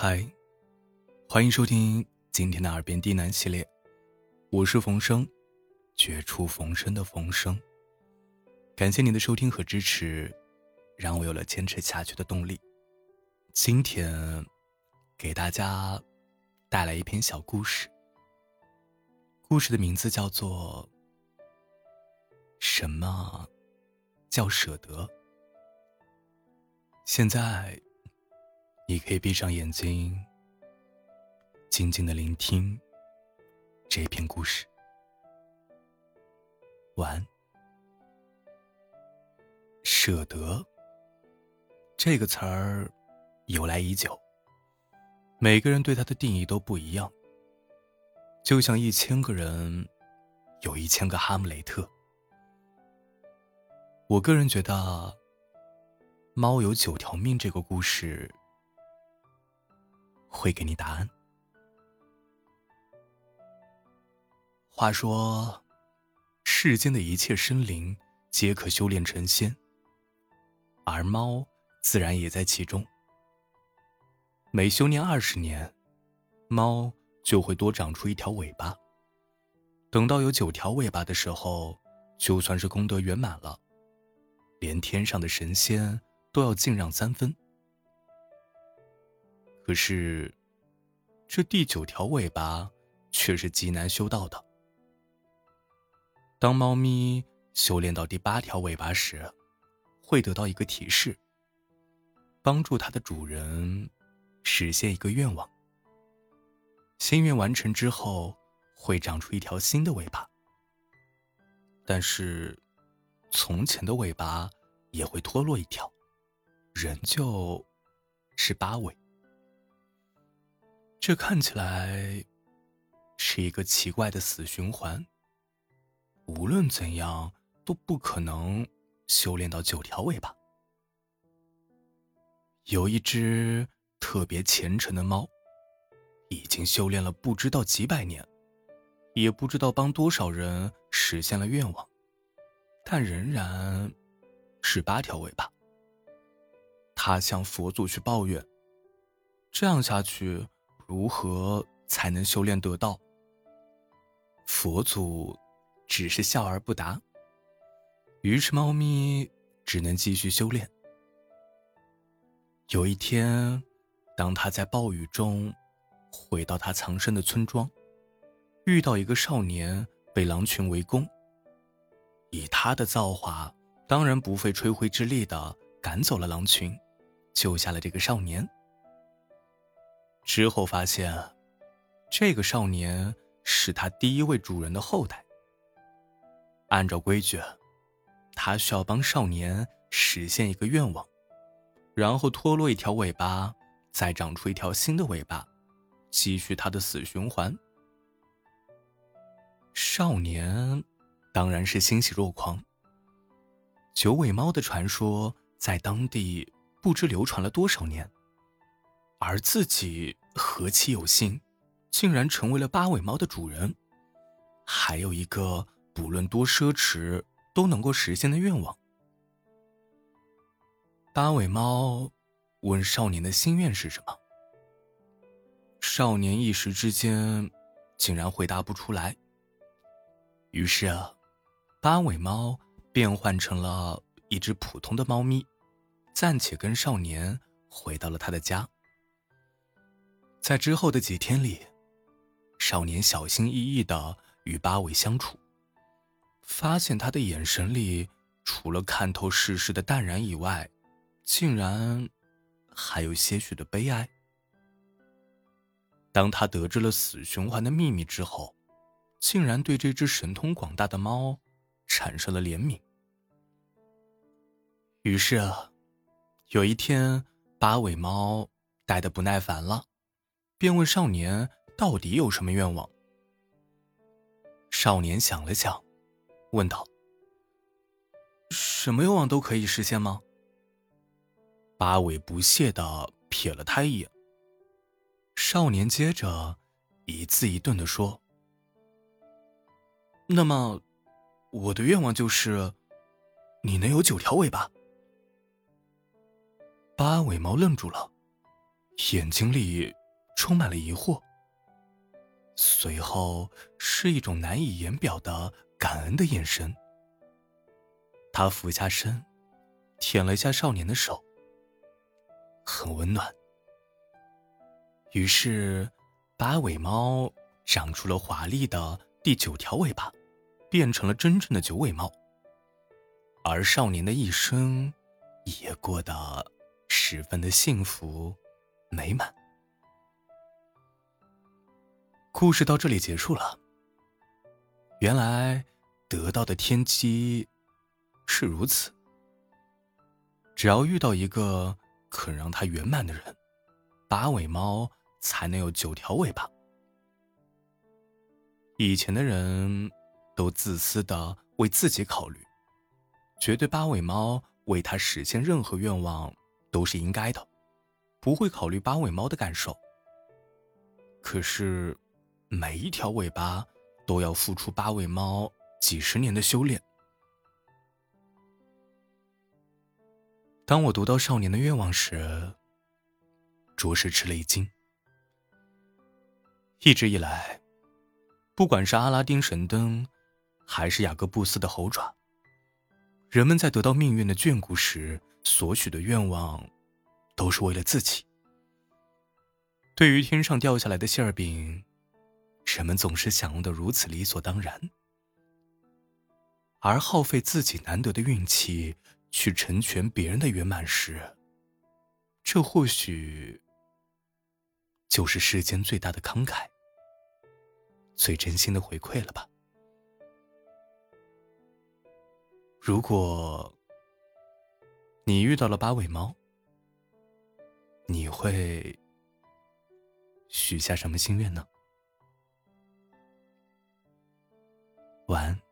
嗨，欢迎收听今天的耳边低喃系列，我是冯生，绝处逢生的冯生。感谢您的收听和支持，让我有了坚持下去的动力。今天给大家带来一篇小故事，故事的名字叫做《什么叫舍得》。现在。你可以闭上眼睛，静静的聆听这一篇故事。晚安。舍得这个词儿由来已久，每个人对它的定义都不一样。就像一千个人有一千个哈姆雷特。我个人觉得，《猫有九条命》这个故事。会给你答案。话说，世间的一切生灵皆可修炼成仙，而猫自然也在其中。每修炼二十年，猫就会多长出一条尾巴。等到有九条尾巴的时候，就算是功德圆满了，连天上的神仙都要敬让三分。可是，这第九条尾巴却是极难修到的。当猫咪修炼到第八条尾巴时，会得到一个提示，帮助它的主人实现一个愿望。心愿完成之后，会长出一条新的尾巴。但是，从前的尾巴也会脱落一条，仍旧是八尾。这看起来是一个奇怪的死循环。无论怎样，都不可能修炼到九条尾巴。有一只特别虔诚的猫，已经修炼了不知道几百年，也不知道帮多少人实现了愿望，但仍然是八条尾巴。他向佛祖去抱怨：这样下去。如何才能修炼得道？佛祖只是笑而不答。于是猫咪只能继续修炼。有一天，当他在暴雨中回到他藏身的村庄，遇到一个少年被狼群围攻。以他的造化，当然不费吹灰之力的赶走了狼群，救下了这个少年。之后发现，这个少年是他第一位主人的后代。按照规矩，他需要帮少年实现一个愿望，然后脱落一条尾巴，再长出一条新的尾巴，继续他的死循环。少年当然是欣喜若狂。九尾猫的传说在当地不知流传了多少年。而自己何其有幸，竟然成为了八尾猫的主人，还有一个不论多奢侈都能够实现的愿望。八尾猫问少年的心愿是什么？少年一时之间竟然回答不出来。于是啊，八尾猫变换成了一只普通的猫咪，暂且跟少年回到了他的家。在之后的几天里，少年小心翼翼的与八尾相处，发现他的眼神里除了看透世事的淡然以外，竟然还有些许的悲哀。当他得知了死循环的秘密之后，竟然对这只神通广大的猫产生了怜悯。于是，有一天，八尾猫待得不耐烦了。便问少年：“到底有什么愿望？”少年想了想，问道：“什么愿望都可以实现吗？”八尾不屑的瞥了他一眼。少年接着一字一顿的说：“那么，我的愿望就是，你能有九条尾巴。”八尾猫愣住了。眼睛里充满了疑惑，随后是一种难以言表的感恩的眼神。他俯下身，舔了一下少年的手，很温暖。于是，八尾猫长出了华丽的第九条尾巴，变成了真正的九尾猫。而少年的一生也过得十分的幸福美满。故事到这里结束了。原来得到的天机是如此：只要遇到一个肯让他圆满的人，八尾猫才能有九条尾巴。以前的人都自私的为自己考虑。绝对八尾猫为他实现任何愿望都是应该的，不会考虑八尾猫的感受。可是，每一条尾巴都要付出八尾猫几十年的修炼。当我读到少年的愿望时，着实吃了一惊。一直以来，不管是阿拉丁神灯，还是雅各布斯的猴爪。人们在得到命运的眷顾时所许的愿望，都是为了自己。对于天上掉下来的馅饼，人们总是享用的如此理所当然，而耗费自己难得的运气去成全别人的圆满时，这或许就是世间最大的慷慨、最真心的回馈了吧。如果你遇到了八尾猫，你会许下什么心愿呢？晚安。